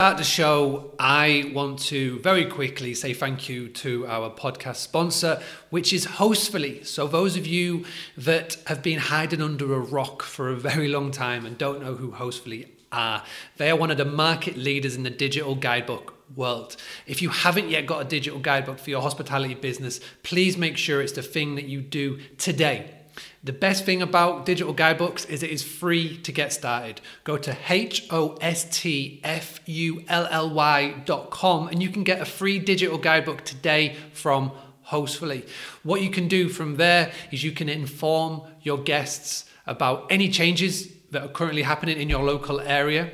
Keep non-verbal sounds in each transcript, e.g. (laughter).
At the show, I want to very quickly say thank you to our podcast sponsor, which is Hostfully. So, those of you that have been hiding under a rock for a very long time and don't know who Hostfully are, they are one of the market leaders in the digital guidebook world. If you haven't yet got a digital guidebook for your hospitality business, please make sure it's the thing that you do today. The best thing about digital guidebooks is it is free to get started. Go to hostfully.com and you can get a free digital guidebook today from Hostfully. What you can do from there is you can inform your guests about any changes that are currently happening in your local area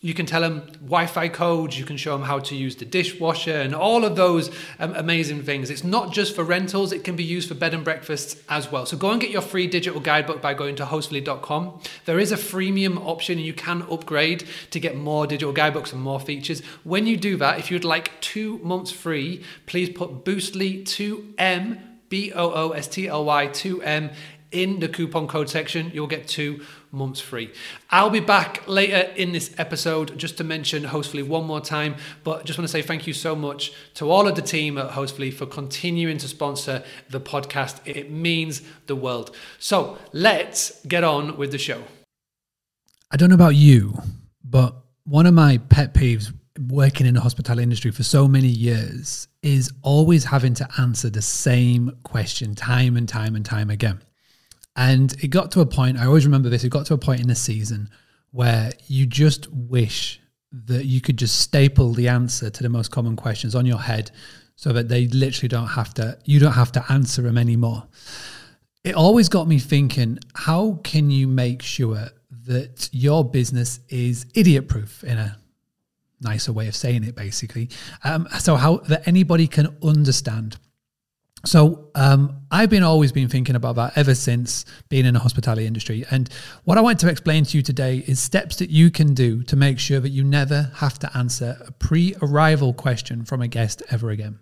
you can tell them Wi-Fi codes. You can show them how to use the dishwasher and all of those um, amazing things. It's not just for rentals; it can be used for bed and breakfasts as well. So go and get your free digital guidebook by going to hostfully.com. There is a freemium option, and you can upgrade to get more digital guidebooks and more features. When you do that, if you'd like two months free, please put Boostly two M B O O S T L Y two M in the coupon code section. You'll get two months free. I'll be back later in this episode just to mention Hostfully one more time, but just want to say thank you so much to all of the team at Hostfully for continuing to sponsor the podcast. It means the world. So let's get on with the show. I don't know about you, but one of my pet peeves working in the hospitality industry for so many years is always having to answer the same question time and time and time again. And it got to a point, I always remember this, it got to a point in the season where you just wish that you could just staple the answer to the most common questions on your head so that they literally don't have to, you don't have to answer them anymore. It always got me thinking, how can you make sure that your business is idiot proof in a nicer way of saying it, basically? Um, so, how that anybody can understand so um, I've been always been thinking about that ever since being in the hospitality industry. And what I want to explain to you today is steps that you can do to make sure that you never have to answer a pre-arrival question from a guest ever again.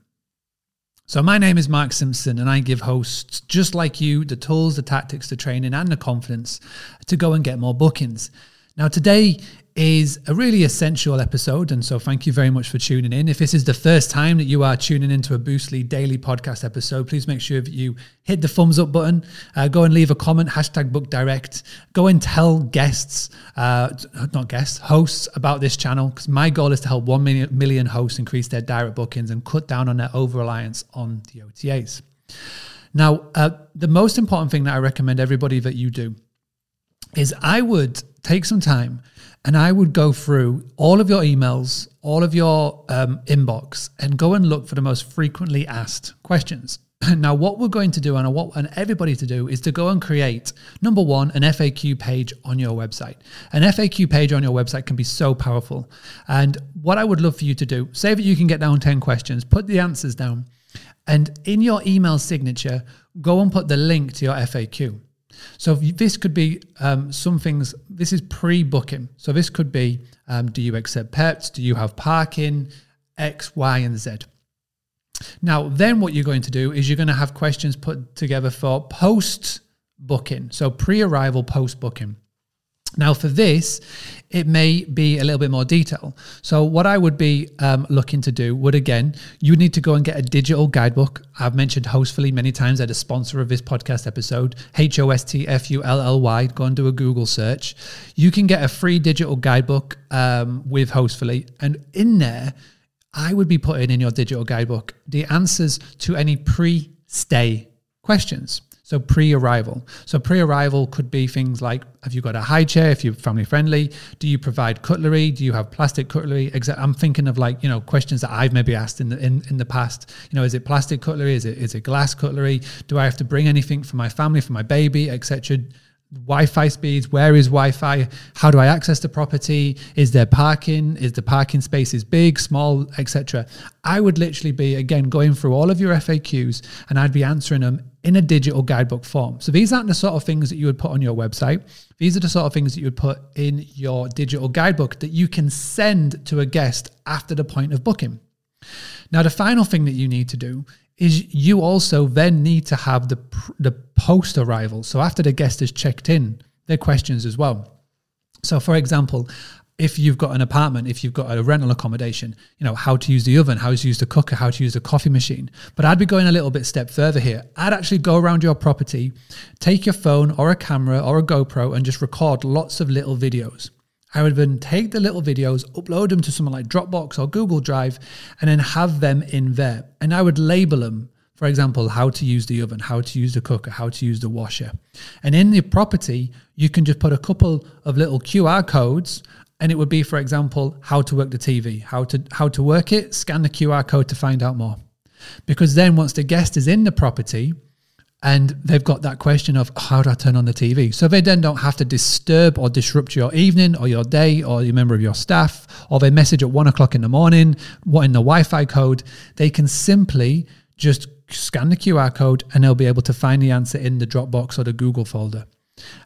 So my name is Mark Simpson, and I give hosts just like you the tools, the tactics, the training, and the confidence to go and get more bookings. Now today is a really essential episode. And so thank you very much for tuning in. If this is the first time that you are tuning into a Boostly daily podcast episode, please make sure that you hit the thumbs up button, uh, go and leave a comment, hashtag book direct, go and tell guests, uh, not guests, hosts about this channel. Because my goal is to help 1 million, hosts increase their direct bookings and cut down on their over reliance on the OTAs. Now, uh, the most important thing that I recommend everybody that you do is I would take some time and I would go through all of your emails, all of your um, inbox, and go and look for the most frequently asked questions. (clears throat) Now, what we're going to do, and what and everybody to do, is to go and create number one an FAQ page on your website. An FAQ page on your website can be so powerful. And what I would love for you to do, say that you can get down ten questions, put the answers down, and in your email signature, go and put the link to your FAQ. So this could be um, some things. This is pre-booking. So this could be: um, Do you accept pets? Do you have parking? X, Y, and Z. Now, then what you're going to do is you're going to have questions put together for post booking. So pre-arrival, post booking. Now, for this, it may be a little bit more detail. So, what I would be um, looking to do would again, you would need to go and get a digital guidebook. I've mentioned Hostfully many times. They're the sponsor of this podcast episode. H O S T F U L L Y. Go and do a Google search. You can get a free digital guidebook um, with Hostfully, and in there, I would be putting in your digital guidebook the answers to any pre-stay questions. So pre-arrival. So pre-arrival could be things like: Have you got a high chair? If you're family friendly, do you provide cutlery? Do you have plastic cutlery? I'm thinking of like you know questions that I've maybe asked in the in, in the past. You know, is it plastic cutlery? Is it is it glass cutlery? Do I have to bring anything for my family, for my baby, etc. Wi-Fi speeds, where is Wi-Fi? How do I access the property? Is there parking? Is the parking spaces big, small, etc.? I would literally be again going through all of your FAQs and I'd be answering them in a digital guidebook form. So these aren't the sort of things that you would put on your website. These are the sort of things that you would put in your digital guidebook that you can send to a guest after the point of booking. Now, the final thing that you need to do is you also then need to have the the post arrival. So after the guest has checked in, their questions as well. So, for example, if you've got an apartment, if you've got a rental accommodation, you know, how to use the oven, how to use the cooker, how to use the coffee machine. But I'd be going a little bit step further here. I'd actually go around your property, take your phone or a camera or a GoPro and just record lots of little videos. I would then take the little videos, upload them to something like Dropbox or Google Drive, and then have them in there. And I would label them for example, how to use the oven, how to use the cooker, how to use the washer. And in the property, you can just put a couple of little QR codes and it would be, for example, how to work the TV, how to how to work it, scan the QR code to find out more. Because then once the guest is in the property and they've got that question of oh, how do I turn on the TV? So they then don't have to disturb or disrupt your evening or your day or your member of your staff, or they message at one o'clock in the morning, what in the Wi-Fi code, they can simply just scan the QR code and they'll be able to find the answer in the Dropbox or the Google folder.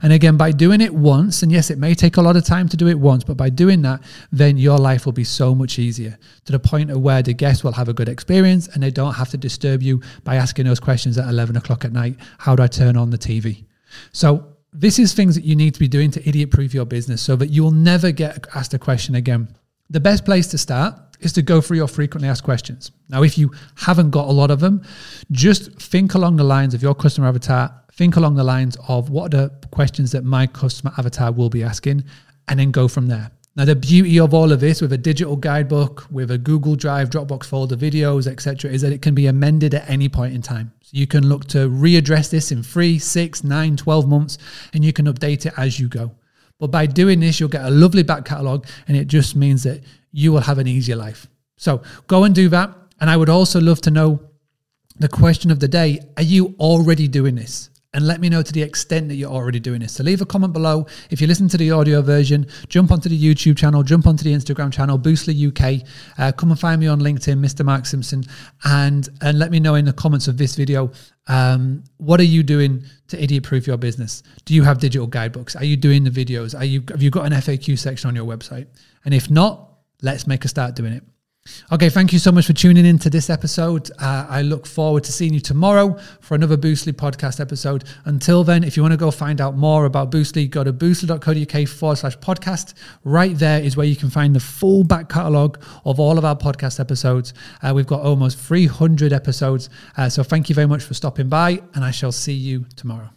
And again, by doing it once, and yes, it may take a lot of time to do it once, but by doing that, then your life will be so much easier to the point of where the guests will have a good experience and they don't have to disturb you by asking those questions at 11 o'clock at night. How do I turn on the TV? So, this is things that you need to be doing to idiot proof your business so that you will never get asked a question again. The best place to start is to go through your frequently asked questions. Now, if you haven't got a lot of them, just think along the lines of your customer avatar, think along the lines of what are the questions that my customer avatar will be asking, and then go from there. Now, the beauty of all of this with a digital guidebook, with a Google Drive, Dropbox folder, videos, etc., is that it can be amended at any point in time. So you can look to readdress this in three, six, nine, 12 months, and you can update it as you go. But by doing this, you'll get a lovely back catalogue, and it just means that you will have an easier life. So go and do that. And I would also love to know the question of the day Are you already doing this? And let me know to the extent that you're already doing this. So leave a comment below. If you listen to the audio version, jump onto the YouTube channel, jump onto the Instagram channel, Boostly UK. Uh, come and find me on LinkedIn, Mr. Mark Simpson, and and let me know in the comments of this video um, what are you doing to idiot proof your business? Do you have digital guidebooks? Are you doing the videos? Are you have you got an FAQ section on your website? And if not, let's make a start doing it. Okay, thank you so much for tuning in to this episode. Uh, I look forward to seeing you tomorrow for another Boostly podcast episode. Until then, if you want to go find out more about Boostly, go to boostly.co.uk forward slash podcast. Right there is where you can find the full back catalogue of all of our podcast episodes. Uh, we've got almost 300 episodes. Uh, so thank you very much for stopping by, and I shall see you tomorrow.